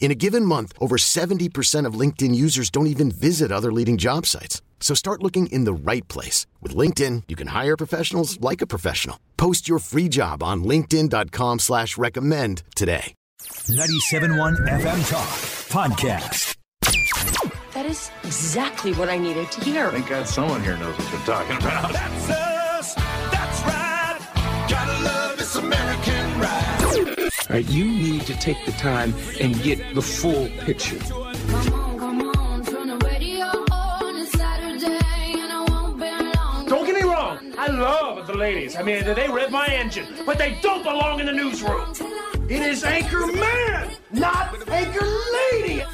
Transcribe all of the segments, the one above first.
In a given month, over 70% of LinkedIn users don't even visit other leading job sites. So start looking in the right place. With LinkedIn, you can hire professionals like a professional. Post your free job on linkedin.com slash recommend today. 97.1 FM Talk Podcast. That is exactly what I needed to hear. Thank God someone here knows what they're talking about. That's us. That's right. Gotta love this American ride. All right, you need to take the time and get the full picture. Don't get me wrong. I love the ladies. I mean, they rev my engine, but they don't belong in the newsroom. It is Anchor Man, not Anchor Lady.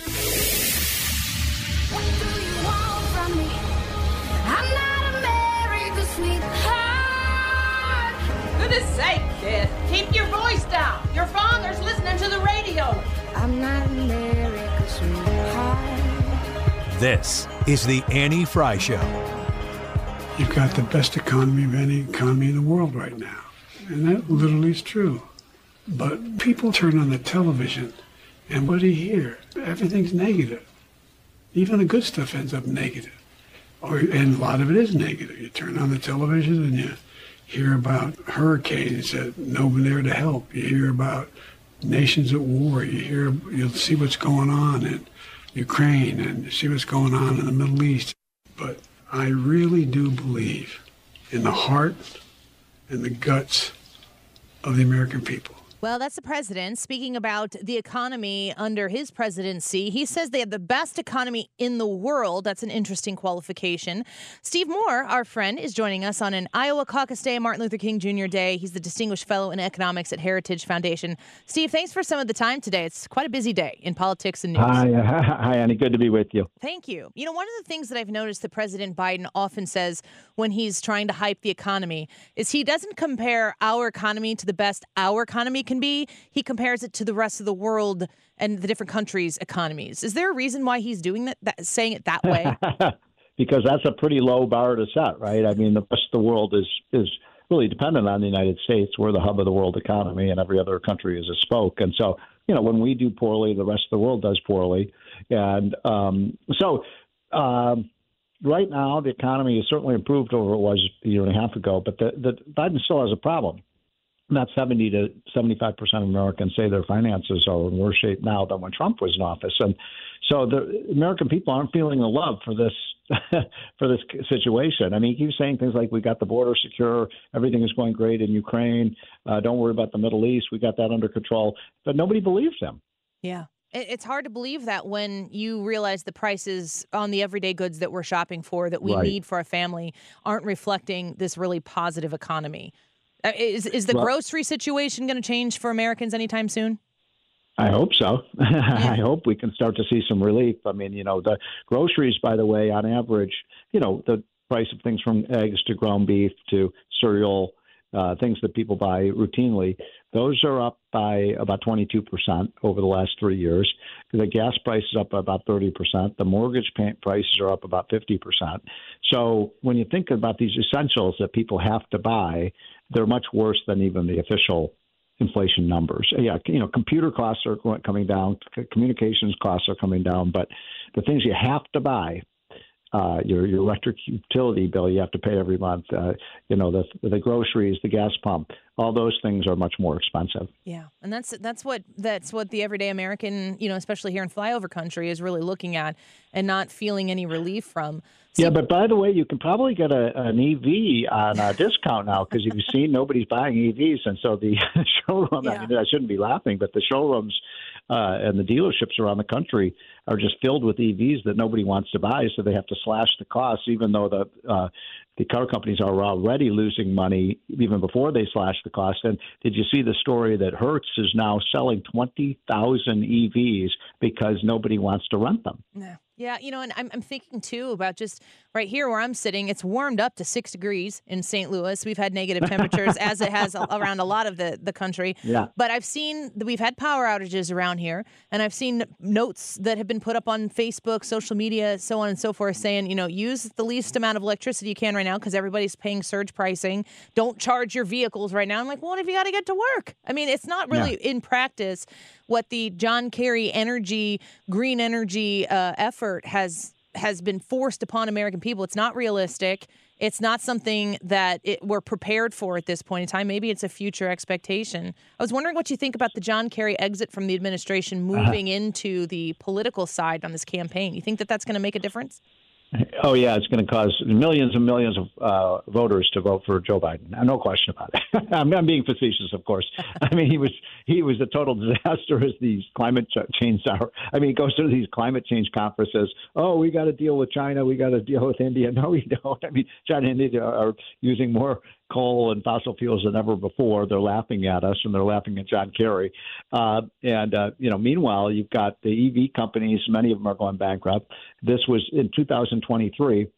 For Goodness sake, kid. Keep your voice down. Your father's listening to the radio. I'm not America's sweetheart. This is the Annie Frey Show. You've got the best economy of any economy in the world right now. And that literally is true. But people turn on the television, and what do you hear? Everything's negative. Even the good stuff ends up negative. Or, and a lot of it is negative. You turn on the television and you hear about hurricanes that nobody there to help. You hear about nations at war. You hear, you'll see what's going on in Ukraine and see what's going on in the Middle East. But I really do believe in the heart and the guts of the American people. Well, that's the president speaking about the economy under his presidency. He says they have the best economy in the world. That's an interesting qualification. Steve Moore, our friend, is joining us on an Iowa Caucus Day, Martin Luther King Jr. Day. He's the Distinguished Fellow in Economics at Heritage Foundation. Steve, thanks for some of the time today. It's quite a busy day in politics and news. Hi, hi, Annie. Good to be with you. Thank you. You know, one of the things that I've noticed that President Biden often says when he's trying to hype the economy is he doesn't compare our economy to the best our economy can be. He compares it to the rest of the world and the different countries' economies. Is there a reason why he's doing that, that saying it that way? because that's a pretty low bar to set, right? I mean, the rest of the world is is really dependent on the United States. We're the hub of the world economy, and every other country is a spoke. And so, you know, when we do poorly, the rest of the world does poorly. And um, so, um, right now, the economy has certainly improved over it was a year and a half ago, but the, the Biden still has a problem. Not 70 to 75 percent of Americans say their finances are in worse shape now than when Trump was in office, and so the American people aren't feeling the love for this for this situation. I mean, he keeps saying things like, "We got the border secure, everything is going great in Ukraine. Uh, don't worry about the Middle East, we got that under control." But nobody believes him. Yeah. It's hard to believe that when you realize the prices on the everyday goods that we're shopping for, that we Right. need for our family, aren't reflecting this really positive economy. Uh, Is is the Well- grocery situation going to change for Americans anytime soon? I hope so. I hope we can start to see some relief. I mean, you know, the groceries, by the way, on average, you know, the price of things from eggs to ground beef to cereal, uh, things that people buy routinely, those are up by about 22% over the last three years. The gas price is up by about 30%. The mortgage prices are up about 50%. So when you think about these essentials that people have to buy, they're much worse than even the official inflation numbers. Yeah, you know, computer costs are coming down, communications costs are coming down, but the things you have to buy uh, your your electric utility bill you have to pay every month. Uh, you know the the groceries, the gas pump, all those things are much more expensive. Yeah, and that's that's what that's what the everyday American, you know, especially here in flyover country, is really looking at and not feeling any relief from. Yeah, but by the way, you can probably get a, an EV on a discount now because you've seen nobody's buying EVs, and so the showroom. Yeah. I mean, I shouldn't be laughing, but the showrooms uh, and the dealerships around the country are just filled with EVs that nobody wants to buy, so they have to slash the costs, even though the uh, the car companies are already losing money even before they slash the cost. And did you see the story that Hertz is now selling twenty thousand EVs because nobody wants to rent them? No. Yeah, you know, and I'm, I'm thinking too about just right here where I'm sitting. It's warmed up to six degrees in St. Louis. We've had negative temperatures as it has around a lot of the, the country. Yeah. But I've seen that we've had power outages around here, and I've seen notes that have been put up on Facebook, social media, so on and so forth, saying, you know, use the least amount of electricity you can right now because everybody's paying surge pricing. Don't charge your vehicles right now. I'm like, well, what if you got to get to work? I mean, it's not really yeah. in practice what the John Kerry energy, green energy uh, effort has has been forced upon American people. It's not realistic. It's not something that it, we're prepared for at this point in time. Maybe it's a future expectation. I was wondering what you think about the John Kerry exit from the administration, uh-huh. moving uh-huh. into the political side on this campaign. You think that that's going to make a difference? Oh yeah, it's going to cause millions and millions of uh, voters to vote for Joe Biden. No question about it. I'm, I'm being facetious, of course. I mean, he was he was a total disaster as these climate change are. I mean, he goes to these climate change conferences. Oh, we got to deal with China. We got to deal with India. No, we don't. I mean, China and India are using more coal and fossil fuels than ever before. They're laughing at us, and they're laughing at John Kerry. Uh, and uh, you know, meanwhile, you've got the EV companies. Many of them are going bankrupt. This was in 2023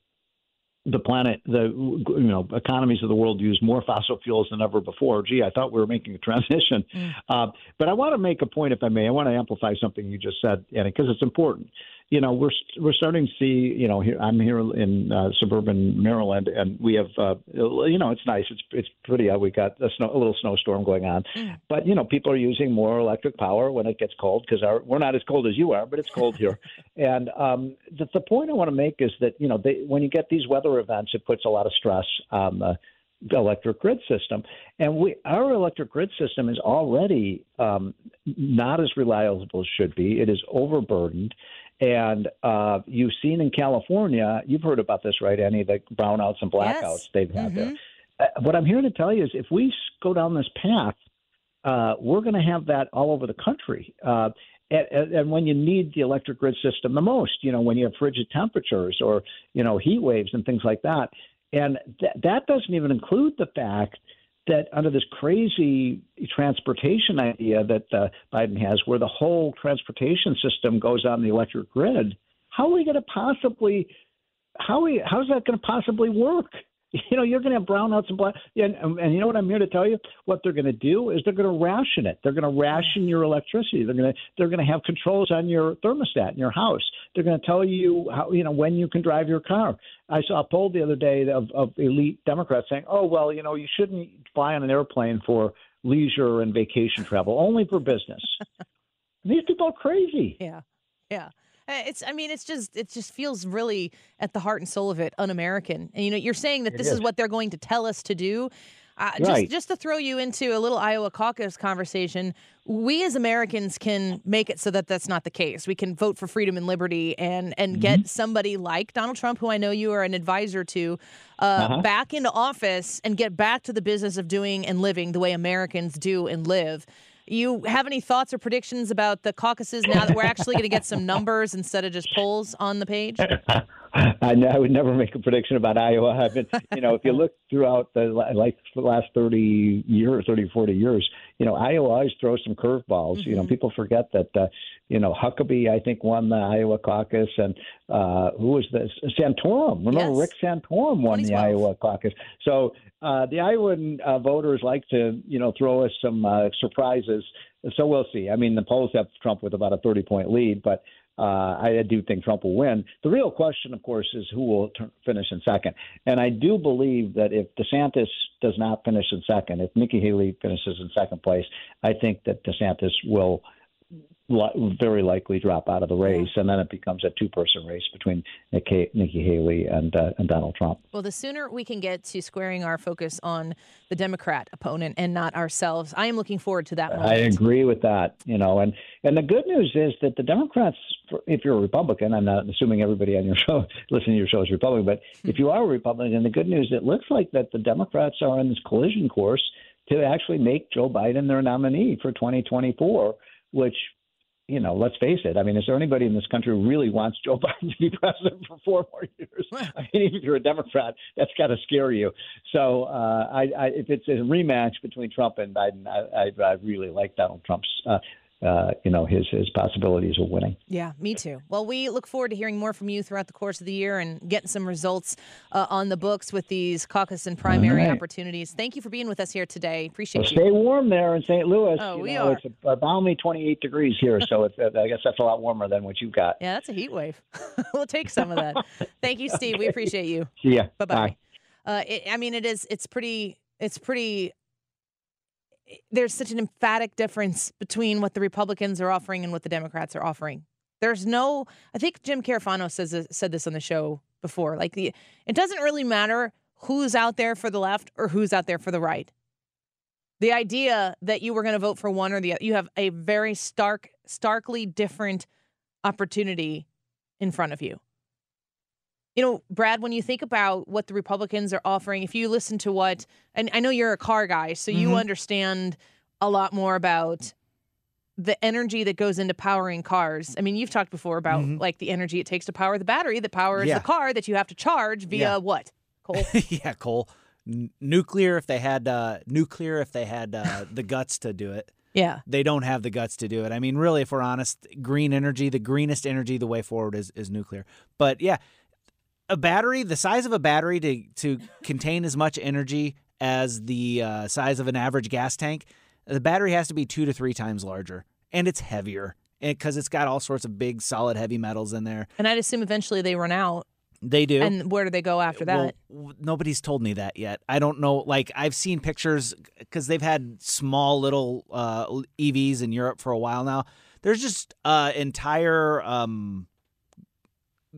the planet, the you know economies of the world use more fossil fuels than ever before. Gee, I thought we were making a transition, mm. uh, but I want to make a point, if I may. I want to amplify something you just said, Annie, because it's important you know, we're we're starting to see, you know, here I'm here in uh, suburban Maryland, and we have, uh, you know, it's nice. It's it's pretty. Uh, we got a, snow, a little snowstorm going on, mm. but you know, people are using more electric power when it gets cold because our we're not as cold as you are, but it's cold here. and um, the, the point I want to make is that you know, they, when you get these weather events, it puts a lot of stress on the electric grid system. And we, our electric grid system is already um, not as reliable as it should be. It is overburdened. And uh, you've seen in California, you've heard about this, right, Annie the brownouts and blackouts yes. they've had mm-hmm. there. Uh, what I'm here to tell you is if we go down this path, uh, we're going to have that all over the country. Uh, and, and when you need the electric grid system the most, you know, when you have frigid temperatures or, you know, heat waves and things like that. And th- that doesn't even include the fact that under this crazy transportation idea that uh, Biden has, where the whole transportation system goes on the electric grid, how are we going to possibly how we how is that going to possibly work? You know, you're going to have brownouts and black. And, um, and you know what I'm here to tell you? What they're going to do is they're going to ration it. They're going to ration your electricity. They're going to they're going to have controls on your thermostat in your house. They're going to tell you how you know when you can drive your car. I saw a poll the other day of, of elite Democrats saying, "Oh well, you know, you shouldn't fly on an airplane for leisure and vacation travel, only for business." These people are crazy. Yeah, yeah. Uh, it's I mean it's just it just feels really at the heart and soul of it un-American. And you know you're saying that this is. is. what they're going to tell us to do. Uh, right. just just to throw you into a little Iowa caucus conversation, we as Americans can make it so that that's not the case. We can vote for freedom and liberty and and mm-hmm. get somebody like Donald Trump, who I know you are an advisor to, uh, uh-huh. back into office and get back to the business of doing and living the way Americans do and live. You have any thoughts or predictions about the caucuses now that we're actually going to get some numbers instead of just polls on the page? I, I would never make a prediction about Iowa. I've been, you know, if you look throughout the like the last thirty years, 30, 40 years, you know, Iowa always throws some curveballs. Mm-hmm. You know, mm-hmm. people forget that, uh, you know, Huckabee I think won the Iowa caucus, and uh, who was this? Santorum. Remember, yes. Rick Santorum won the Iowa caucus. So uh, the Iowan uh, voters like to, you know, throw us some uh, surprises. So we'll see. I mean, the polls have Trump with about a 30 point lead, but uh, I do think Trump will win. The real question, of course, is who will t- finish in second. And I do believe that if DeSantis does not finish in second, if Nikki Haley finishes in second place, I think that DeSantis will li- very likely drop out of the race, and then it becomes a two-person race between Nikki, Nikki Haley and uh, and Donald Trump. Well, the sooner we can get to squaring our focus on the Democrat opponent and not ourselves, I am looking forward to that. Moment. I agree with that. You know, and and the good news is that the Democrats, if you're a Republican, I'm not assuming everybody on your show listening to your show is Republican, but if you are a Republican, the good news it looks like that the Democrats are on this collision course to actually make Joe Biden their nominee for 2024, which you know, let's face it. I mean, is there anybody in this country who really wants Joe Biden to be president for four more years? I mean, even if you're a Democrat, that's got to scare you. So, uh, I, I, if it's a rematch between Trump and Biden, I, I, I really like Donald Trump's uh, uh, you know his his possibilities of winning. Yeah, me too. Well, we look forward to hearing more from you throughout the course of the year and getting some results uh, on the books with these caucus and primary right. opportunities. Thank you for being with us here today. Appreciate well, you. Stay warm there in St. Louis. Oh, you we know, are. It's a, a balmy 28 degrees here, so it's, I guess that's a lot warmer than what you've got. Yeah, that's a heat wave. we'll take some of that. Thank you, Steve. We appreciate you. See ya. Bye Bye. bye. Uh, it, I mean, it is. It's pretty. It's pretty. There's such an emphatic difference between what the Republicans are offering and what the Democrats are offering. There's no. I think Jim Carafano says said this on the show before. Like the, it doesn't really matter who's out there for the left or who's out there for the right. The idea that you were going to vote for one or the other, you have a very stark, starkly different opportunity in front of you. You know, Brad, when you think about what the Republicans are offering, if you listen to what, and I know you're a car guy, so you Mhm. understand a lot more about the energy that goes into powering cars. I mean, you've talked before about Mhm. like the energy it takes to power the battery that powers Yeah. the car that you have to charge via Yeah. what? Coal. yeah, coal. N- nuclear if they had uh, nuclear if they had uh, the guts to do it. Yeah. They don't have the guts to do it. I mean, really, if we're honest, green energy, the greenest energy, the way forward is, is nuclear. But yeah, a battery, the size of a battery to to contain as much energy as the uh, size of an average gas tank, the battery has to be two to three times larger, and it's heavier because it's got all sorts of big, solid, heavy metals in there. And I'd assume eventually they run out. They do. And where do they go after that? Well, nobody's told me that yet. I don't know. Like I've seen pictures because they've had small little uh, EVs in Europe for a while now. There's just uh, entire um,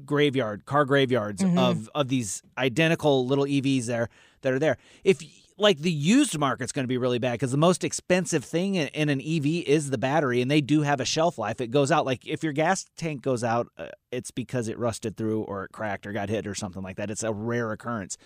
graveyard, car graveyards Mhm. of of these identical little EVs there that are there. If like the used market's going to be really bad because the most expensive thing in, in an EV is the battery, and they do have a shelf life. It goes out like if your gas tank goes out, uh, it's because it rusted through or it cracked or got hit or something like that. It's a rare occurrence.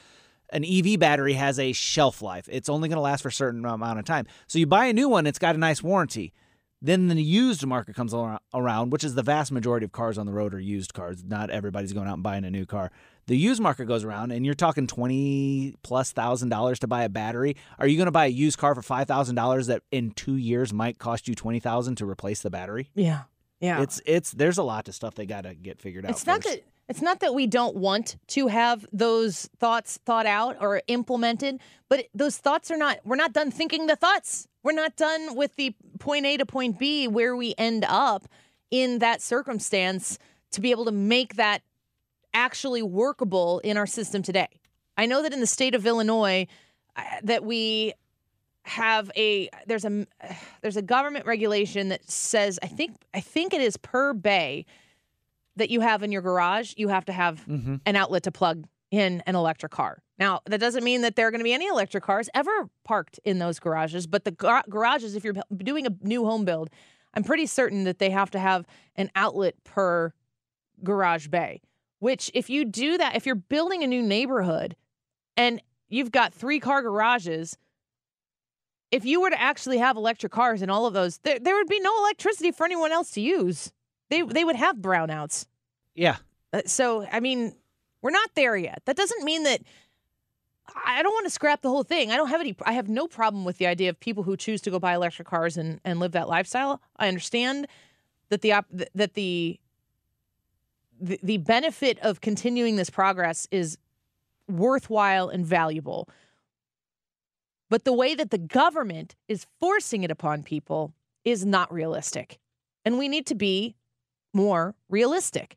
An EV battery has a shelf life. It's only going to last for a certain amount of time. So you buy a new one, it's got a nice warranty. Then the used market comes around, which is the vast majority of cars on the road are used cars. Not everybody's going out and buying a new car. The used market goes around, and you're talking twenty plus thousand dollars to buy a battery. Are you going to buy a used car for five thousand dollars that in two years might cost you twenty thousand to replace the battery? Yeah. Yeah. It's it's there's a lot of stuff they got to get figured out. It's not first. that it's not that we don't want to have those thoughts thought out or implemented, but those thoughts are not we're not done thinking the thoughts. We're not done with the point A to point B where we end up in that circumstance to be able to make that actually workable in our system today. I know that in the state of Illinois uh, that we have a there's a there's a government regulation that says I think I think it is per bay that you have in your garage, you have to have Mhm. an outlet to plug in an electric car. Now, that doesn't mean that there are going to be any electric cars ever parked in those garages, but the gar- garages, if you're doing a new home build, I'm pretty certain that they have to have an outlet per garage bay. Which, if you do that, if you're building a new neighborhood and you've got three car garages, if you were to actually have electric cars in all of those, there, there would be no electricity for anyone else to use. They they would have brownouts. Yeah. Uh, So, I mean, we're not there yet. That doesn't mean that I don't want to scrap the whole thing. I don't have any I have no problem with the idea of people who choose to go buy electric cars and and live that lifestyle. I understand that the op- that the the, the benefit of continuing this progress is worthwhile and valuable. But the way that the government is forcing it upon people is not realistic. And we need to be more realistic.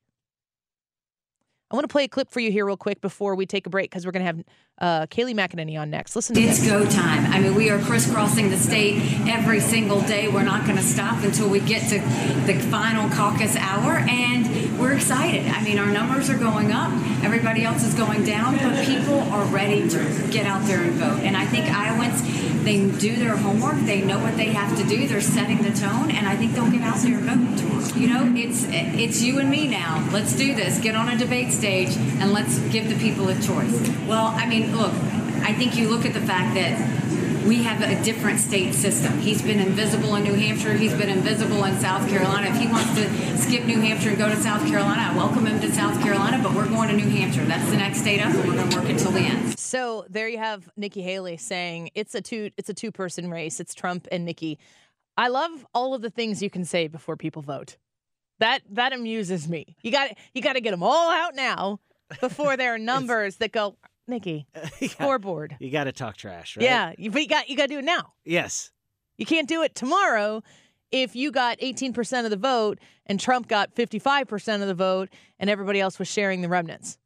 I want to play a clip for you here real quick before we take a break because we're going to have uh, Kayleigh McEnany on next. Listen to It's this. go time. I mean, we are crisscrossing the state every single day. We're not going to stop until we get to the final caucus hour, and we're excited. I mean, our numbers are going up, everybody else is going down, but people are ready to get out there and vote. And I think Iowans, they do their homework, they know what they have to do, they're setting the tone, and I think they'll get out there and vote. You know, it's it's you and me now. Let's do this. Get on a debate stage and let's give the people a choice. Well, I mean, look, I think you look at the fact that we have a different state system. He's been invisible in New Hampshire. He's been invisible in South Carolina. If he wants to skip New Hampshire and go to South Carolina, I welcome him to South Carolina, but we're going to New Hampshire. That's the next state up, and we're going to work until the end. So there you have Nikki Haley saying it's a two it's a two person race. It's Trump and Nikki. I love all of the things you can say before people vote. That that amuses me. You got you got to get them all out now before there are numbers that go Nikki scoreboard. You got to talk trash, right? Yeah, you, but you got you got to do it now. Yes. You can't do it tomorrow if you got 18% of the vote and Trump got 55% of the vote and everybody else was sharing the remnants.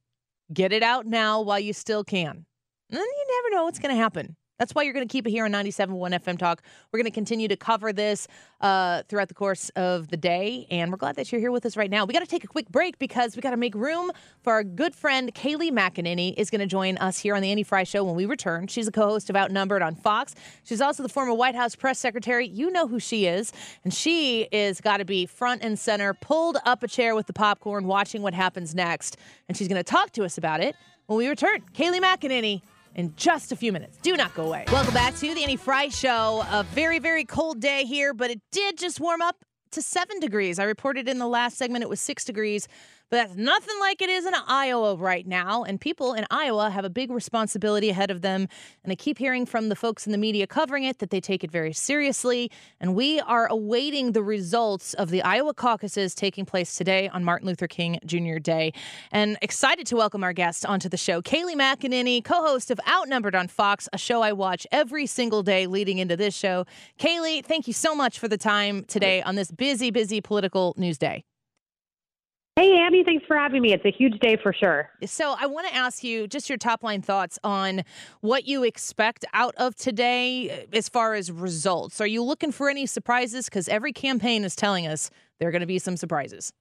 Get it out now while you still can. And you never know what's going to happen. That's why you're going to keep it here on 97.1 FM Talk. We're going to continue to cover this uh, throughout the course of the day, and we're glad that you're here with us right now. We got to take a quick break because we got to make room for our good friend Kayleigh McEnany is going to join us here on the Annie Frey Show when we return. She's a co-host of Outnumbered on Fox. She's also the former White House press secretary. You know who she is, and she is got to be front and center, pulled up a chair with the popcorn, watching what happens next, and she's going to talk to us about it when we return. Kayleigh McEnany in just a few minutes. Do not go away. Welcome back to the Annie Frey Show. A very, very cold day here, but it did just warm up to seven degrees. I reported in the last segment it was six degrees, but that's nothing like it is in Iowa right now. And people in Iowa have a big responsibility ahead of them. And I keep hearing from the folks in the media covering it that they take it very seriously. And we are awaiting the results of the Iowa caucuses taking place today on Martin Luther King Jr. Day. And excited to welcome our guest onto the show, Kayleigh McEnany, co host of Outnumbered on Fox, a show I watch every single day leading into this show. Kayleigh, thank you so much for the time today on this busy, busy political news day. Hey, Annie, thanks for having me. It's a huge day for sure. So, I want to ask you just your top line thoughts on what you expect out of today uh, as far as results. Are you looking for any surprises? Because every campaign is telling us there are going to be some surprises.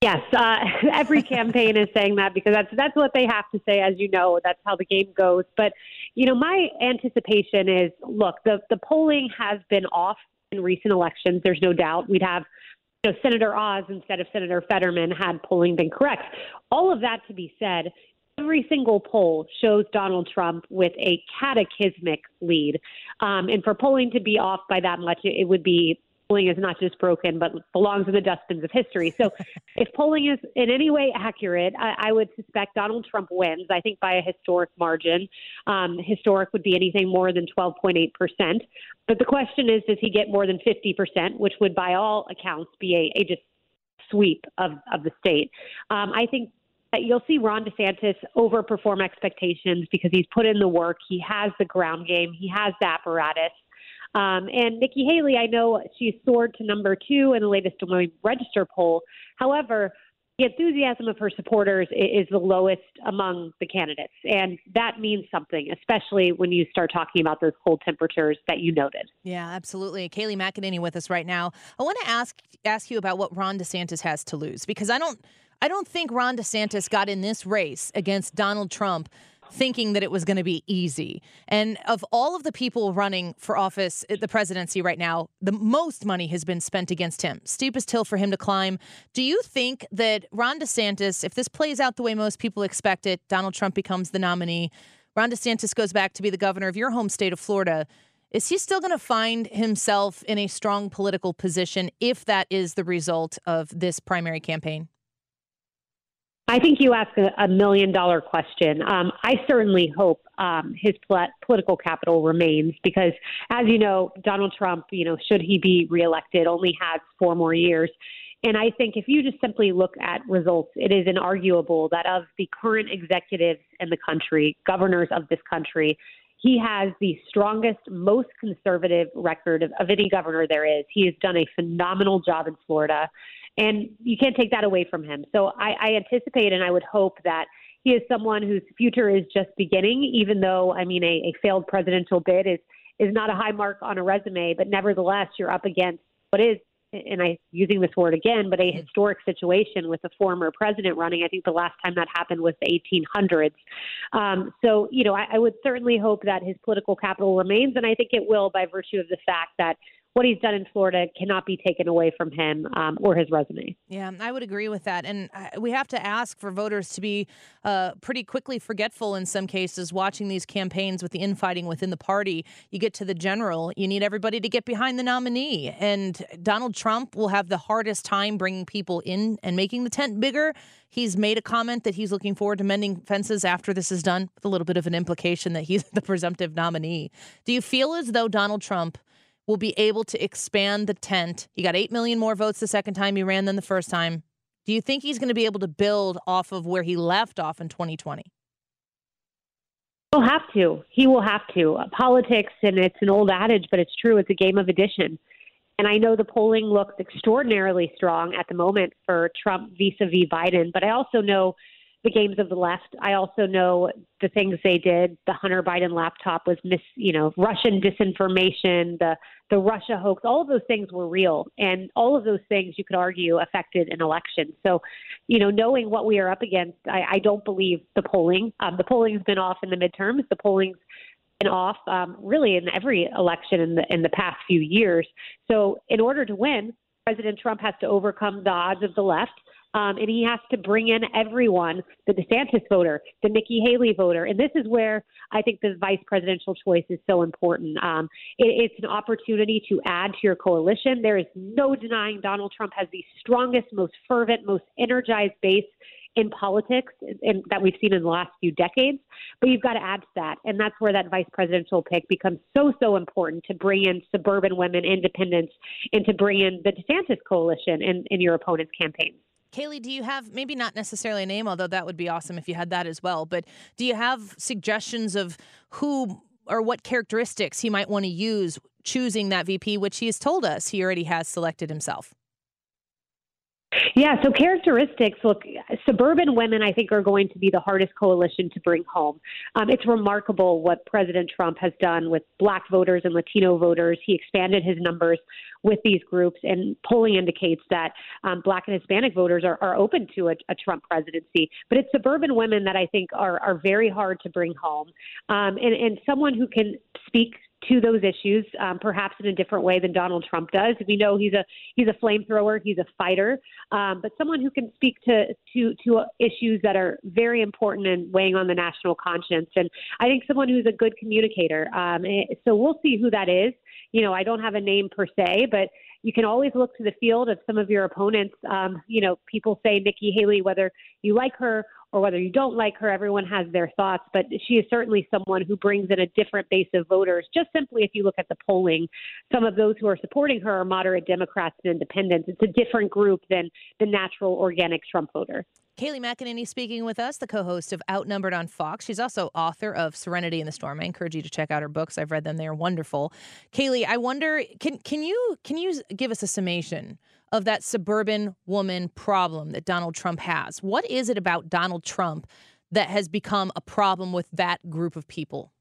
Yes, uh, every campaign is saying that because that's that's what they have to say. As you know, that's how the game goes. But you know, my anticipation is: look, the the polling has been off in recent elections. There's no doubt. We'd have know, Senator Oz instead of Senator Fetterman had polling been correct. All of that to be said, every single poll shows Donald Trump with a cataclysmic lead. Um, and for polling to be off by that much, it would be polling is not just broken, but belongs in the dustbins of history. So if polling is in any way accurate, I, I would suspect Donald Trump wins, I think by a historic margin. Um, historic would be anything more than 12.8%. But the question is, does he get more than 50%, which would by all accounts be a, a just sweep of, of the state? Um, I think you'll see Ron DeSantis overperform expectations because he's put in the work. He has the ground game. He has the apparatus. Um, and Nikki Haley, I know she's soared to number two in the latest Des Moines Register poll. However, the enthusiasm of her supporters is the lowest among the candidates. And that means something, especially when you start talking about those cold temperatures that you noted. Yeah, absolutely. Kayleigh McEnany with us right now. I want to ask ask you about what Ron DeSantis has to lose because I don't I don't think Ron DeSantis got in this race against Donald Trump thinking that it was going to be easy. And of all of the people running for office at the presidency right now, the most money has been spent against him. Steepest hill for him to climb. Do you think that Ron DeSantis, if this plays out the way most people expect it, Donald Trump becomes the nominee, Ron DeSantis goes back to be the governor of your home state of Florida, is he still going to find himself in a strong political position if that is the result of this primary campaign? I think you ask a, a million dollar question. Um, I certainly hope um, his political capital remains because, as you know, Donald Trump, you know, should he be reelected, only has four more years. And I think if you just simply look at results, it is inarguable that of the current executives in the country, governors of this country, he has the strongest, most conservative record of, of any governor there is. He has done a phenomenal job in Florida. And you can't take that away from him. So I, I anticipate and I would hope that he is someone whose future is just beginning, even though, I mean, a, a failed presidential bid is, is not a high mark on a resume, but nevertheless, you're up against what is and I'm using this word again, but a historic situation with a former president running. I think the last time that happened was the 1800s. Um, so, you know, I, I would certainly hope that his political capital remains, and I think it will by virtue of the fact that what he's done in Florida cannot be taken away from him um, or his resume. Yeah, I would agree with that. And uh, we have to ask for voters to be uh, pretty quickly forgetful in some cases watching these campaigns with the infighting within the party. You get to the general, you need everybody to get behind the nominee. And Donald Trump will have the hardest time bringing people in and making the tent bigger. He's made a comment that he's looking forward to mending fences after this is done, with a little bit of an implication that he's the presumptive nominee. Do you feel as though Donald Trump will be able to expand the tent. He got 8 million more votes the second time he ran than the first time. Do you think he's going to be able to build off of where he left off in 2020? He'll have to. He will have to. Uh, politics, and it's an old adage, but it's true. It's a game of addition. And I know the polling looks extraordinarily strong at the moment for Trump vis a vis Biden, but I also know the games of the left. I also know the things they did. The Hunter Biden laptop was mis, you know, Russian disinformation, the the Russia hoax. All of those things were real, and all of those things you could argue affected an election. So, you know, knowing what we are up against, I, I don't believe the polling. Um, the polling's been off in the midterms. The polling's been off um, really in every election in the in the past few years. So, in order to win, President Trump has to overcome the odds of the left um, and he has to bring in everyone the DeSantis voter, the Nikki Haley voter. And this is where I think the vice presidential choice is so important. Um, it, it's an opportunity to add to your coalition. There is no denying Donald Trump has the strongest, most fervent, most energized base in politics that we've seen in the last few decades. But you've got to add to that. And that's where that vice presidential pick becomes so, so important to bring in suburban women, independents, and to bring in the DeSantis coalition in, in your opponent's campaigns. Kayleigh, do you have maybe not necessarily a name, although that would be awesome if you had that as well, but do you have suggestions of who or what characteristics he might want to use choosing that VP, which he has told us he already has selected himself? Yeah, so characteristics look, suburban women, I think, are going to be the hardest coalition to bring home. Um, it's remarkable what President Trump has done with black voters and Latino voters. He expanded his numbers with these groups, and polling indicates that um, black and Hispanic voters are, are open to a, a, Trump presidency. But it's suburban women that I think are, are very hard to bring home. Um, and, and someone who can speak to those issues, um, perhaps in a different way than Donald Trump does. We know he's a he's a flamethrower, he's a fighter, um, but someone who can speak to to to issues that are very important and weighing on the national conscience. And I think someone who's a good communicator. Um, eh, so we'll see who that is. You know, I don't have a name per se, but you can always look to the field of some of your opponents. Um, you know, people say Nikki Haley, whether you like her or whether you don't like her, everyone has their thoughts. But she is certainly someone who brings in a different base of voters. Just simply, if you look at the polling, some of those who are supporting her are moderate Democrats and independents. It's a different group than the natural organic Trump voter. Kayleigh McEnany speaking with us, the co-host of Outnumbered on Fox. She's also author of Serenity in the Storm. I encourage you to check out her books. I've read them; they are wonderful. Kayleigh, I wonder can can you can you give us a summation of that suburban woman problem that Donald Trump has? What is it about Donald Trump that has become a problem with that group of people?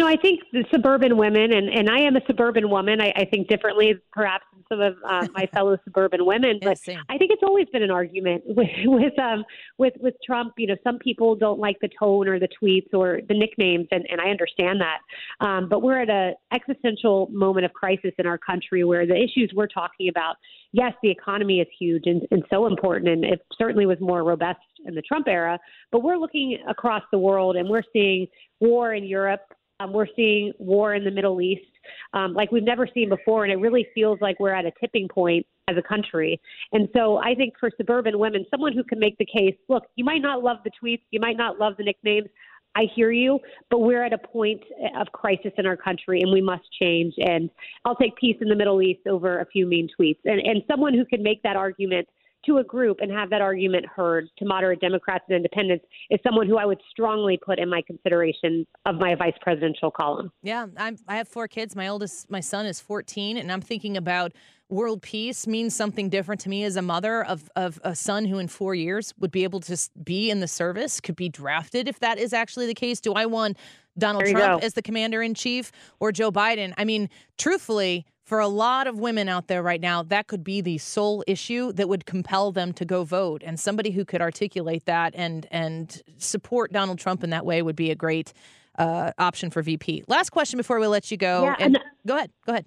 No, I think the suburban women, and, and I am a suburban woman. I, I think differently, perhaps, some of uh, my fellow suburban women. But yeah, I think it's always been an argument with with um with with Trump. You know, some people don't like the tone or the tweets or the nicknames, and, and I understand that. Um, but we're at an existential moment of crisis in our country where the issues we're talking about. Yes, the economy is huge and, and so important, and it certainly was more robust in the Trump era. But we're looking across the world, and we're seeing war in Europe um, we're seeing war in the Middle East um, like we've never seen before, and it really feels like we're at a tipping point as a country. And so I think for suburban women, someone who can make the case look, you might not love the tweets, you might not love the nicknames. I hear you, but we're at a point of crisis in our country and we must change. And I'll take peace in the Middle East over a few mean tweets. And, and someone who can make that argument to a group and have that argument heard to moderate Democrats and independents is someone who I would strongly put in my consideration of my vice presidential column. Yeah, I'm, I have four kids. My oldest, my son is 14, and I'm thinking about world peace means something different to me as a mother of, of a son who in four years would be able to be in the service, could be drafted if that is actually the case. Do I want Donald Trump go. as the commander in chief or Joe Biden? I mean, truthfully, for a lot of women out there right now, that could be the sole issue that would compel them to go vote. And somebody who could articulate that and and support Donald Trump in that way would be a great uh, option for VP. Last question before we let you go. Yeah, and and- go ahead. Go ahead.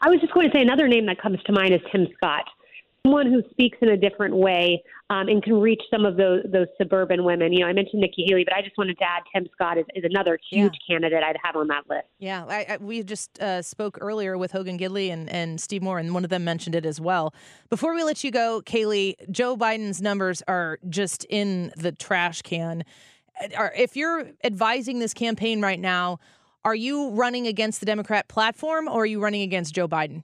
I was just going to say another name that comes to mind is Tim Scott, someone who speaks in a different way um, and can reach some of those those suburban women. You know, I mentioned Nikki Haley, but I just wanted to add Tim Scott is, is another huge candidate I'd have on that list. Yeah, I, I, we just uh, spoke earlier with Hogan Gidley and, and Steve Moore, and one of them mentioned it as well. Before we let you go, Kayleigh, Joe Biden's numbers are just in the trash can. If you're advising this campaign right now, are you running against the Democrat platform or are you running against Joe Biden?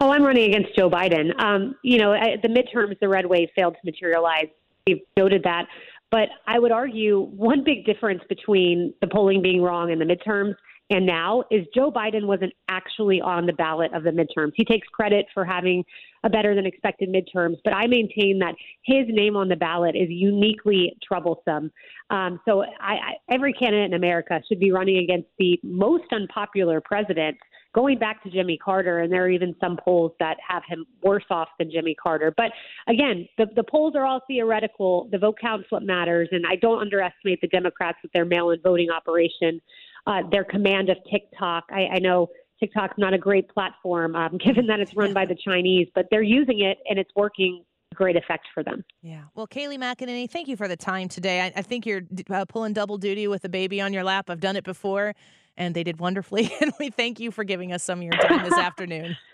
Oh, I'm running against Joe Biden. Um, you know, the midterms, the red wave failed to materialize. We've noted that. But I would argue one big difference between the polling being wrong in the midterms and now is Joe Biden wasn't actually on the ballot of the midterms. He takes credit for having a better than expected midterms, but I maintain that his name on the ballot is uniquely troublesome. Um, so I, I, every candidate in America should be running against the most unpopular president going back to Jimmy Carter, and there are even some polls that have him worse off than Jimmy Carter. But again, the, the polls are all theoretical. The vote count's what matters, and I don't underestimate the Democrats with their mail in voting operation, uh, their command of TikTok. I, I know TikTok's not a great platform, um, given that it's run by the Chinese, but they're using it and it's working great effect for them. Yeah. Well, Kayleigh McEnany, thank you for the time today. I, I think you're uh, pulling double duty with a baby on your lap. I've done it before, and they did wonderfully. And we thank you for giving us some of your time this afternoon.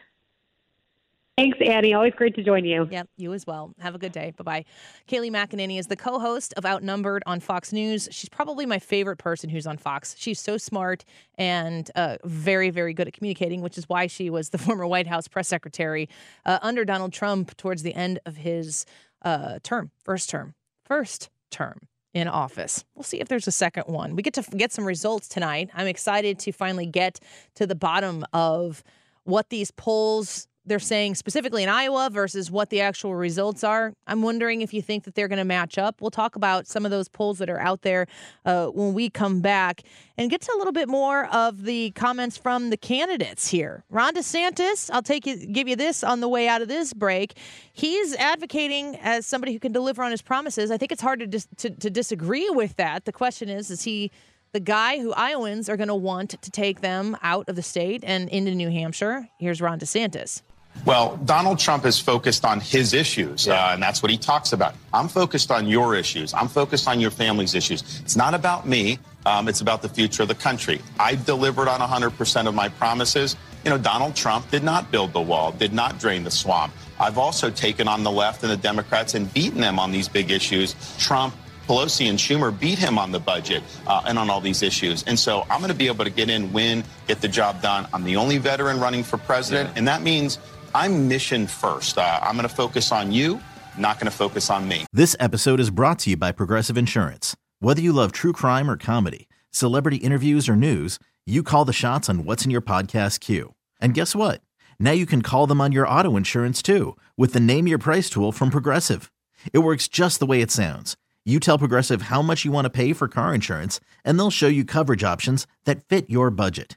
Thanks, Annie. Always great to join you. Yep, you as well. Have a good day. Bye bye. Kayleigh McEnany is the co host of Outnumbered on Fox News. She's probably my favorite person who's on Fox. She's so smart and uh, very, very good at communicating, which is why she was the former White House press secretary uh, under Donald Trump towards the end of his uh, term, first term, first term in office. We'll see if there's a second one. We get to get some results tonight. I'm excited to finally get to the bottom of what these polls they're saying specifically in Iowa versus what the actual results are. I'm wondering if you think that they're going to match up. We'll talk about some of those polls that are out there uh, when we come back and get to a little bit more of the comments from the candidates here. Ron DeSantis, I'll take you, give you this on the way out of this break. He's advocating as somebody who can deliver on his promises. I think it's hard to dis- to, to disagree with that. The question is, is he the guy who Iowans are going to want to take them out of the state and into New Hampshire? Here's Ron DeSantis. Well, Donald Trump is focused on his issues, uh, and that's what he talks about. I'm focused on your issues. I'm focused on your family's issues. It's not about me. Um, it's about the future of the country. I've delivered on 100% of my promises. You know, Donald Trump did not build the wall, did not drain the swamp. I've also taken on the left and the Democrats and beaten them on these big issues. Trump Pelosi and Schumer beat him on the budget uh, and on all these issues. And so I'm going to be able to get in, win, get the job done. I'm the only veteran running for president, yeah. and that means I'm mission first. Uh, I'm going to focus on you, not going to focus on me. This episode is brought to you by Progressive Insurance. Whether you love true crime or comedy, celebrity interviews or news, you call the shots on what's in your podcast queue. And guess what? Now you can call them on your auto insurance too with the Name Your Price tool from Progressive. It works just the way it sounds. You tell Progressive how much you want to pay for car insurance, and they'll show you coverage options that fit your budget.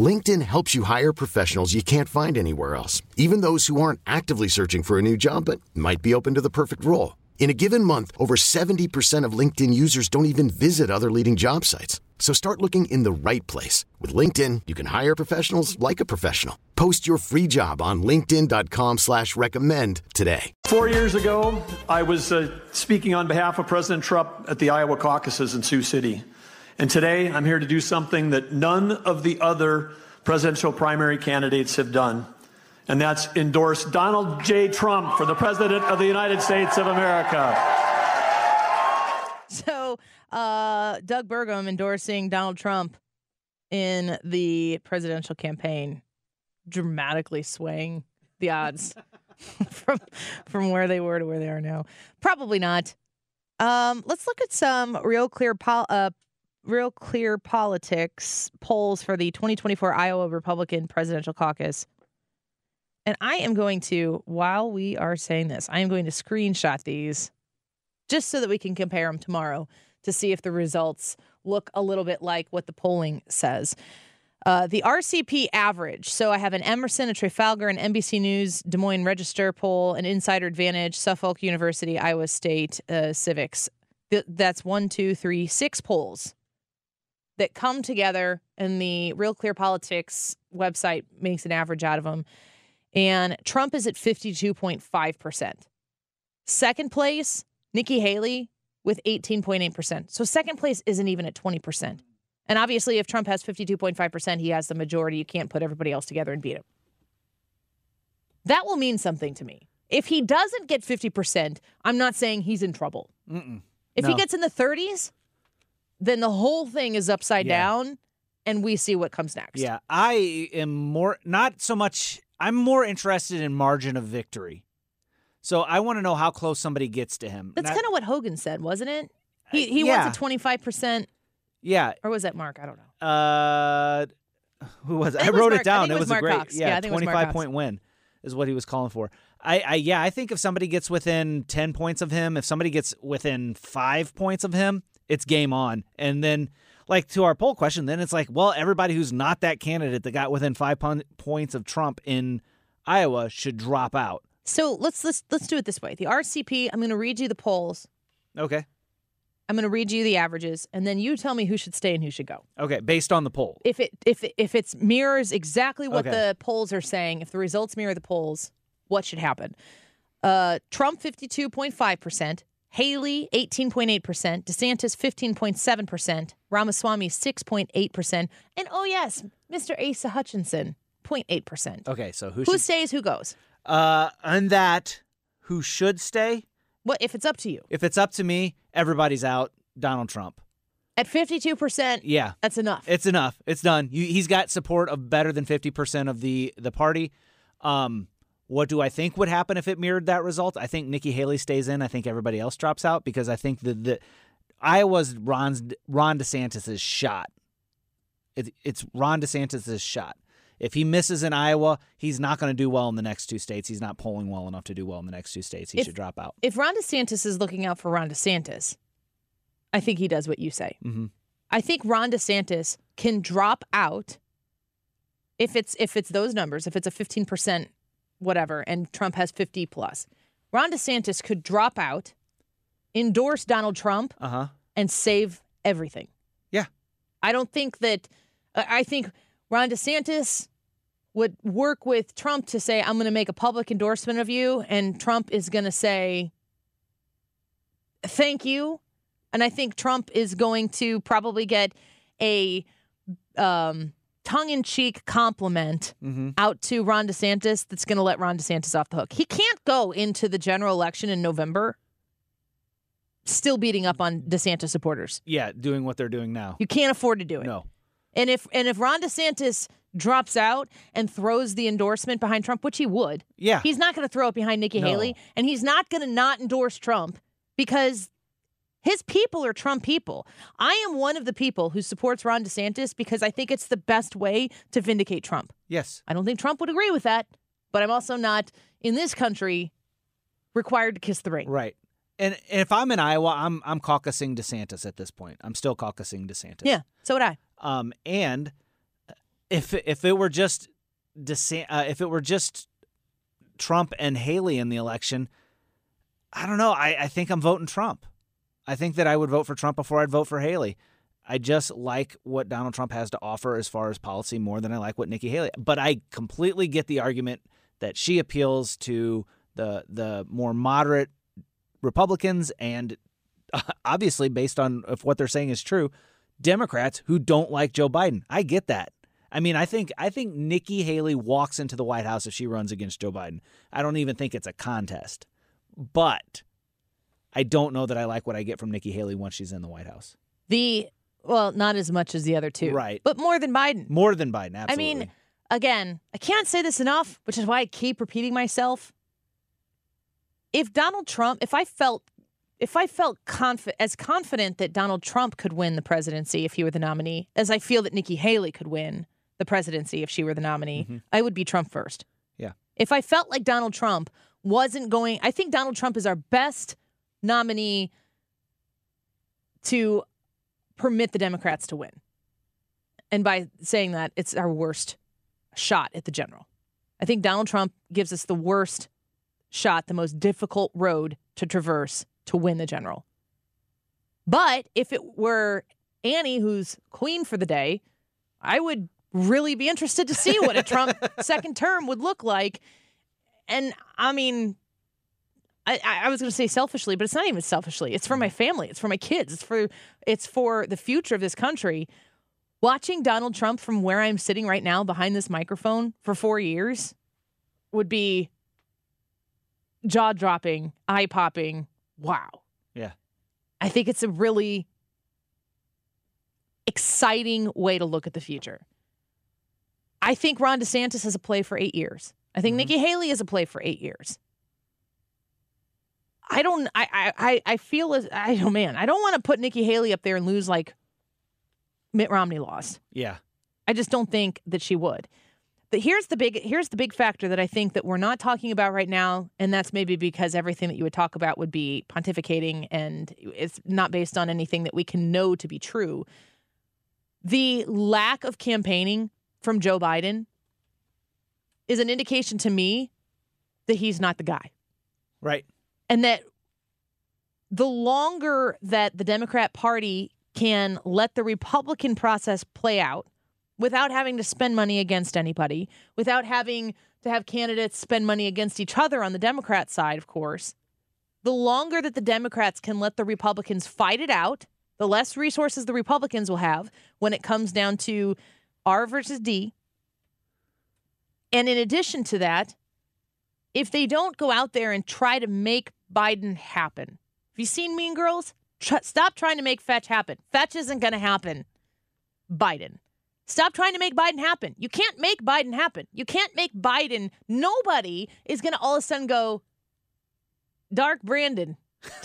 LinkedIn helps you hire professionals you can't find anywhere else, even those who aren't actively searching for a new job but might be open to the perfect role. In a given month, over 70% of LinkedIn users don't even visit other leading job sites. So start looking in the right place. With LinkedIn, you can hire professionals like a professional. Post your free job on linkedin.com slash recommend today. Four years ago, I was uh, speaking on behalf of President Trump at the Iowa caucuses in Sioux City. And today, I'm here to do something that none of the other presidential primary candidates have done. And that's endorse Donald J. Trump for the President of the United States of America. So, uh, Doug Burgum endorsing Donald Trump in the presidential campaign, dramatically swaying the odds from from where they were to where they are now. Probably not. Um, let's look at some real clear pol- uh, real clear politics polls for the 2024 Iowa Republican presidential caucus. And I am going to, while we are saying this, I am going to screenshot these just so that we can compare them tomorrow to see if the results look a little bit like what the polling says. Uh, the RCP average. So I have an Emerson, a Trafalgar, an NBC News, Des Moines Register poll, an Insider Advantage, Suffolk University, Iowa State uh, Civiqs. Th- that's one, two, three, six polls that come together, and the Real Clear Politics website makes an average out of them. And Trump is at 52.5%. Second place, Nikki Haley with 18.8%. So second place isn't even at 20%. And obviously, if Trump has 52.5%, he has the majority. You can't put everybody else together and beat him. That will mean something to me. If he doesn't get 50%, I'm not saying he's in trouble. Mm-mm. If No. he gets in the 30s, then the whole thing is upside Yeah. down and we see what comes next. Yeah, I am more not so much. I'm more interested in margin of victory. So I want to know how close somebody gets to him. That's kind of what Hogan said, wasn't it? He he yeah. wants a 25%, yeah. or was that Mark? I don't know. Uh, who was it? I I, think it was wrote Mark- it down. It was a great, Cox. yeah, Yeah, I think it was Mark 25 Cox. point win is what he was calling for. I, I yeah, I think if somebody gets within 10 points of him, if somebody gets within five points of him, it's game on. And then, like to our poll question, then it's like, well, everybody who's not that candidate that got within five pon- points of Trump in Iowa should drop out. So let's let's let's do it this way. The RCP, I'm going to read you the polls. Okay. I'm going to read you the averages and then you tell me who should stay and who should go. Okay, based on the poll. If it if it, if it's mirrors exactly what Okay. the polls are saying, if the results mirror the polls, what should happen? Uh, Trump 52.5%, Haley 18.8%, DeSantis 15.7%, Ramaswamy 6.8%, and oh yes, Mr. Asa Hutchinson 0.8%. Okay, so who Who should stays, who goes? uh and that who should stay? What if it's up to you? If it's up to me, everybody's out. Donald Trump. At 52%, Yeah. that's enough. It's enough. It's done. You, he's got support of better than 50% of the the party. Um what do I think would happen if it mirrored that result? I think Nikki Haley stays in. I think everybody else drops out because I think the the Iowa's Ron's, Ron DeSantis' shot. It, it's Ron DeSantis' shot. If he misses in Iowa, he's not going to do well in the next two states. He's not polling well enough to do well in the next two states. He If- should drop out. if Ron DeSantis is looking out for Ron DeSantis, I think he does what you say. Mm-hmm. I think Ron DeSantis can drop out if it's if it's those numbers, if it's a 15% whatever and Trump has 50 plus. Ron DeSantis could drop out, endorse Donald Trump Uh huh. and save everything. Yeah. I don't think that I I think Ron DeSantis would work with Trump to say I'm going to make a public endorsement of you and Trump is going to say thank you and I think Trump is going to probably get a um, tongue-in-cheek compliment Mm-hmm. out to Ron DeSantis that's going to let Ron DeSantis off the hook. He can't go into the general election in November still beating up on DeSantis supporters. Yeah, doing what they're doing now. You can't afford to do it. No. And if and if Ron DeSantis drops out and throws the endorsement behind Trump, which he would, Yeah. he's not going to throw it behind Nikki No. Haley, and he's not going to not endorse Trump because his people are Trump people. I am one of the people who supports Ron DeSantis because I think it's the best way to vindicate Trump. Yes. I don't think Trump would agree with that, but I'm also not in this country required to kiss the ring. Right. And, and if I'm in Iowa, I'm I'm caucusing DeSantis at this point. I'm still caucusing DeSantis. Yeah, so would I. Um, and if if it were just DeSan- uh, if it were just Trump and Haley in the election, I don't know. I, I think I'm voting Trump. I think that I would vote for Trump before I'd vote for Haley. I just like what Donald Trump has to offer as far as policy more than I like what Nikki Haley. But I completely get the argument that she appeals to the the more moderate Republicans and obviously based on if what they're saying is true, Democrats who don't like Joe Biden. I get that. I mean, I think I think Nikki Haley walks into the White House if she runs against Joe Biden. I don't even think it's a contest. But I don't know that I like what I get from Nikki Haley once she's in the White House. The well, not as much as the other two, Right. But more than Biden. More than Biden, absolutely. I mean, again, I can't say this enough, which is why I keep repeating myself. If Donald Trump, if I felt if I felt confi- as confident that Donald Trump could win the presidency if he were the nominee, as I feel that Nikki Haley could win the presidency if she were the nominee, mm-hmm. I would be Trump first. Yeah. If I felt like Donald Trump wasn't going, I think Donald Trump is our best nominee to permit the Democrats to win. And by saying that, it's our worst shot at the general. I think Donald Trump gives us the worst shot, the most difficult road to traverse to win the general. But if it were Annie, who's queen for the day, I would really be interested to see what a Trump second term would look like. And I mean, I, I was going to say selfishly, but it's not even selfishly. It's for my family. It's for my kids. It's for it's for the future of this country. Watching Donald Trump from where I'm sitting right now behind this microphone for four years would be jaw dropping, eye popping. Wow. Yeah. I think it's a really exciting way to look at the future. I think Ron DeSantis is a play for eight years. I think mm-hmm. Nikki Haley is a play for eight years. I don't. I. I. I feel as. I. Oh man. I don't want to put Nikki Haley up there and lose like Mitt Romney lost. Yeah. I just don't think that she would. But here's the big here's the big factor that I think that we're not talking about right now, and that's maybe because everything that you would talk about would be pontificating and it's not based on anything that we can know to be true. The lack of campaigning from Joe Biden is an indication to me that he's not the guy. Right. And that the longer that the Democrat Party can let the Republican process play out without having to spend money against anybody, without having to have candidates spend money against each other on the Democrat side, of course, the longer that the Democrats can let the Republicans fight it out, the less resources the Republicans will have when it comes down to R versus D. And in addition to that, if they don't go out there and try to make Biden happen, have you seen Mean Girls? Tr- stop trying to make fetch happen. Fetch isn't going to happen. Biden. Stop trying to make Biden happen. You can't make Biden happen. You can't make Biden. Nobody is going to all of a sudden go, Dark Brandon.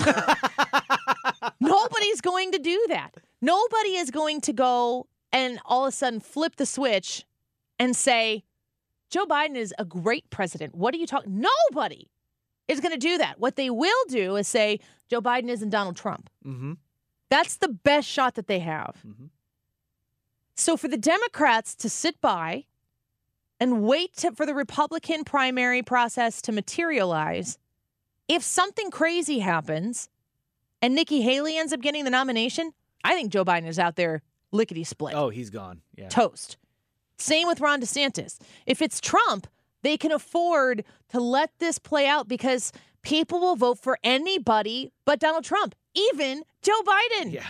Nobody's going to do that. Nobody is going to go and all of a sudden flip the switch and say, Joe Biden is a great president. What are you talking? Nobody is going to do that. What they will do is say, Joe Biden isn't Donald Trump. Mm-hmm. That's the best shot that they have. So for the Democrats to sit by and wait to, for the Republican primary process to materialize, if something crazy happens and Nikki Haley ends up getting the nomination, I think Joe Biden is out there lickety split. Oh, he's gone. Yeah. Toast. Same with Ron DeSantis. If it's Trump, they can afford to let this play out because people will vote for anybody but Donald Trump, even Joe Biden. Yeah.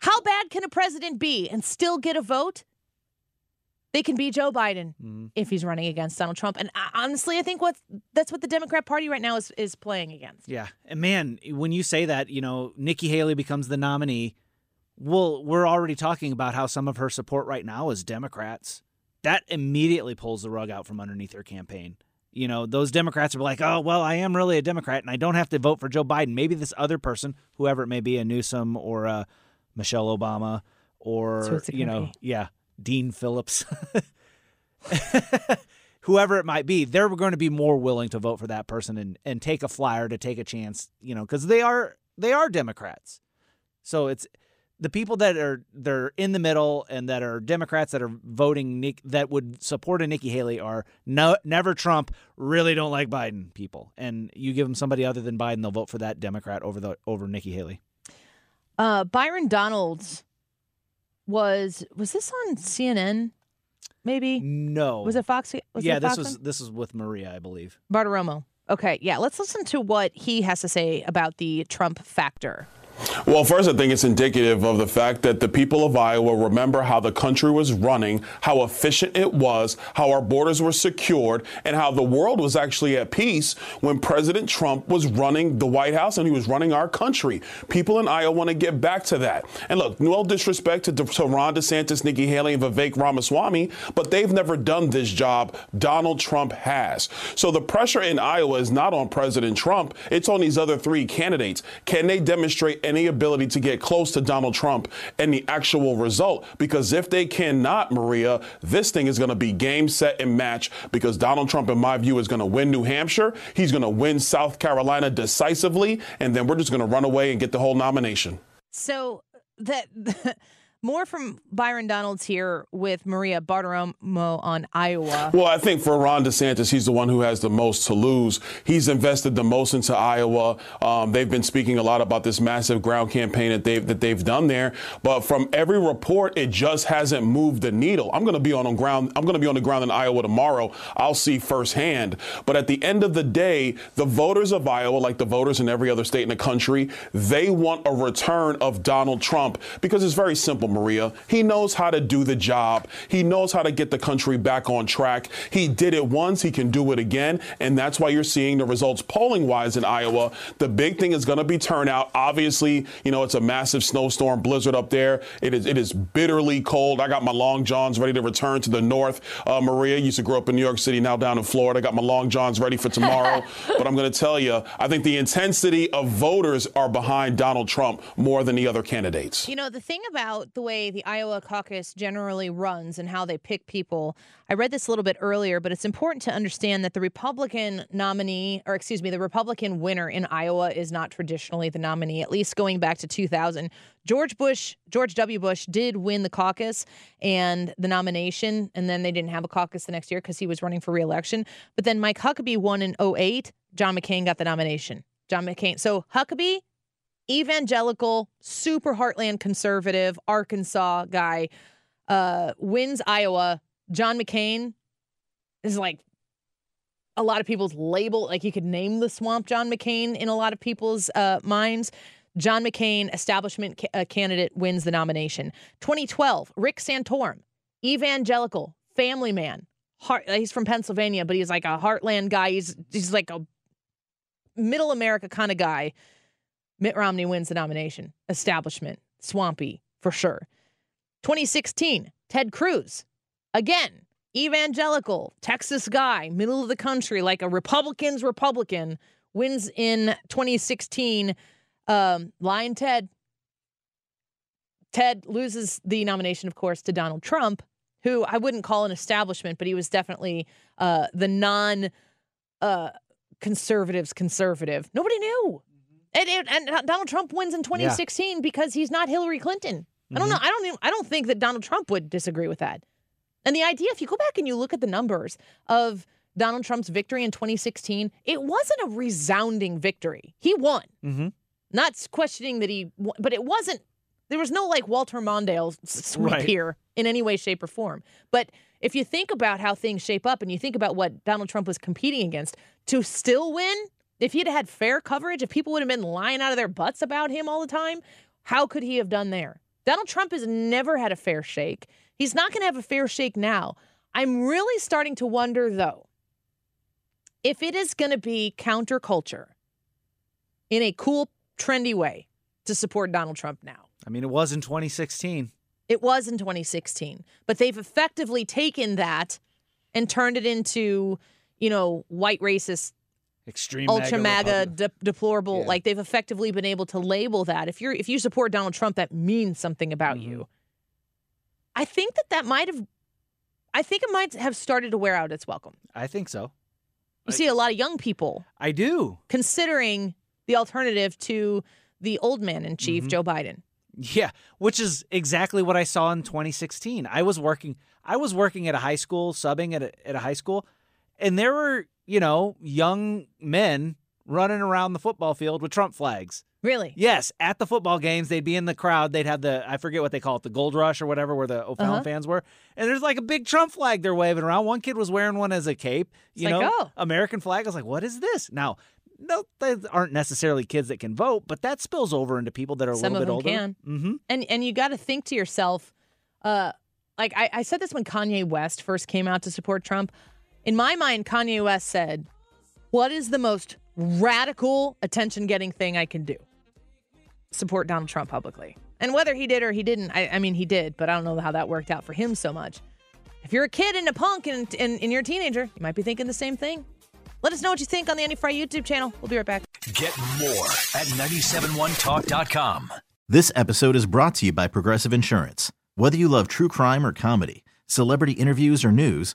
How bad can a president be and still get a vote? They can be Joe Biden mm-hmm. if he's running against Donald Trump. And I- honestly, I think what that's what the Democrat Party right now is is playing against. Yeah. And man, when you say that, you know, Nikki Haley becomes the nominee, well, we're already talking about how some of her support right now is Democrats. That immediately pulls the rug out from underneath her campaign. You know, those Democrats are like, oh, well, I am really a Democrat and I don't have to vote for Joe Biden. Maybe this other person, whoever it may be, a Newsom or a Michelle Obama or, you know, be. yeah, Dean Phillips. whoever it might be, they're going to be more willing to vote for that person and, and take a flyer to take a chance, you know, because they are they are Democrats. So it's the people that are they're in the middle and that are Democrats that are voting Nick that would support a Nikki Haley are no never Trump really don't like Biden people and you give them somebody other than Biden they'll vote for that Democrat over the over Nikki Haley. Uh, Byron Donalds was was this on CNN? Maybe no. Was it Fox? Was yeah, it this Fox was one? this was with Maria, I believe. Bartiromo. Okay, yeah. Let's listen to what he has to say about the Trump factor. Well, first, I think it's indicative of the fact that the people of Iowa remember how the country was running, how efficient it was, how our borders were secured, and how the world was actually at peace when President Trump was running the White House and he was running our country. People in Iowa want to get back to that. And look, no disrespect to, to Ron DeSantis, Nikki Haley, and Vivek Ramaswamy, but they've never done this job. Donald Trump has. So the pressure in Iowa is not on President Trump, it's on these other three candidates. Can they demonstrate any ability to get close to Donald Trump and the actual result. Because if they cannot, Maria, this thing is going to be game, set, and match because Donald Trump, in my view, is going to win New Hampshire. He's going to win South Carolina decisively. And then we're just going to run away and get the whole nomination. So that more from Byron Donalds here with Maria Bartiromo on Iowa. Well, I think for Ron DeSantis, he's the one who has the most to lose. He's invested the most into Iowa. Um, they've been speaking a lot about this massive ground campaign that they've that they've done there. But from every report, it just hasn't moved the needle. I'm going to be on the ground. I'm going to be on the ground in Iowa tomorrow. I'll see firsthand. But at the end of the day, the voters of Iowa, like the voters in every other state in the country, they want a return of Donald Trump because it's very simple. Maria. He knows how to do the job. He knows how to get the country back on track. He did it once, he can do it again. And that's why you're seeing the results polling wise in Iowa. The big thing is going to be turnout. Obviously, you know, it's a massive snowstorm blizzard up there. It is it is bitterly cold. I got my long johns ready to return to the north. Uh, Maria used to grow up in New York City, now down in Florida. I got my long johns ready for tomorrow. but I'm going to tell you, I think the intensity of voters are behind Donald Trump more than the other candidates. You know, the thing about the way the Iowa caucus generally runs and how they pick people, I read this a little bit earlier, but it's important to understand that the Republican nominee, or excuse me, the Republican winner in Iowa is not traditionally the nominee, at least going back to 2000. George Bush, George W. Bush did win the caucus and the nomination, and then they didn't have a caucus the next year because he was running for reelection. But then Mike Huckabee won in 08. John McCain got the nomination. John McCain. So Huckabee, evangelical, super heartland conservative, Arkansas guy, uh, wins Iowa. John McCain is like a lot of people's label. Like you could name the swamp John McCain in a lot of people's uh, minds. John McCain, establishment ca- uh, candidate, wins the nomination. 2012, Rick Santorum, evangelical, family man. Heart, he's from Pennsylvania, but he's like a heartland guy. He's he's like a middle America kind of guy. Mitt Romney wins the nomination. Establishment, swampy for sure. 2016, Ted Cruz, again, evangelical, Texas guy, middle of the country, like a Republican's Republican, wins in 2016. Um, Lion Ted. Ted loses the nomination, of course, to Donald Trump, who I wouldn't call an establishment, but he was definitely uh, the non uh, conservatives conservative. Nobody knew. And, and, and Donald Trump wins in 2016 yeah. because he's not Hillary Clinton. Mm-hmm. I don't know. I don't. Even, I don't think that Donald Trump would disagree with that. And the idea, if you go back and you look at the numbers of Donald Trump's victory in 2016, it wasn't a resounding victory. He won. Mm-hmm. Not questioning that he, but it wasn't. There was no like Walter Mondale sweep Right. here in any way, shape, or form. But if you think about how things shape up and you think about what Donald Trump was competing against to still win, if he'd had fair coverage, if people would have been lying out of their butts about him all the time, how could he have done there? Donald Trump has never had a fair shake. He's not going to have a fair shake now. I'm really starting to wonder, though, if it is going to be counterculture in a cool, trendy way to support Donald Trump now. I mean, it was in 2016. It was in 2016, but they've effectively taken that and turned it into, you know, white racist, Extreme ultra MAGA de- deplorable. Yeah. Like they've effectively been able to label that. If you're if you support Donald Trump, that means something about Mm-hmm. you. I think that that might have. I think it might have started to wear out its welcome. I think so. You see a lot of young people I do. considering the alternative to the old man in chief, Mhm. Joe Biden. Yeah, which is exactly what I saw in 2016. I was working I was working at a high school, subbing at a, at a high school, and there were, you know, young men running around the football field with Trump flags. Really? Yes, at the football games, they'd be in the crowd. They'd have the I forget what they call it, the gold rush or whatever, where the O'Fallon Uh-huh. fans were. And there's like a big Trump flag they're waving around. One kid was wearing one as a cape. You like, know, oh. American flag. I was like, what is this? Now, no, they aren't necessarily kids that can vote, but that spills over into people that are a Some little of bit them older. can. Mm-hmm. And and you got to think to yourself, uh, like I, I said this when Kanye West first came out to support Trump. In my mind, Kanye West said, "What is the most radical attention-getting thing I can do? Support Donald Trump publicly." And whether he did or he didn't, I, I mean, he did, but I don't know how that worked out for him so much. If you're a kid and a punk and, and, and you're a teenager, you might be thinking the same thing. Let us know what you think on the Annie Frey YouTube channel. We'll be right back. Get more at 971talk.com. This episode is brought to you by Progressive Insurance. Whether you love true crime or comedy, celebrity interviews or news,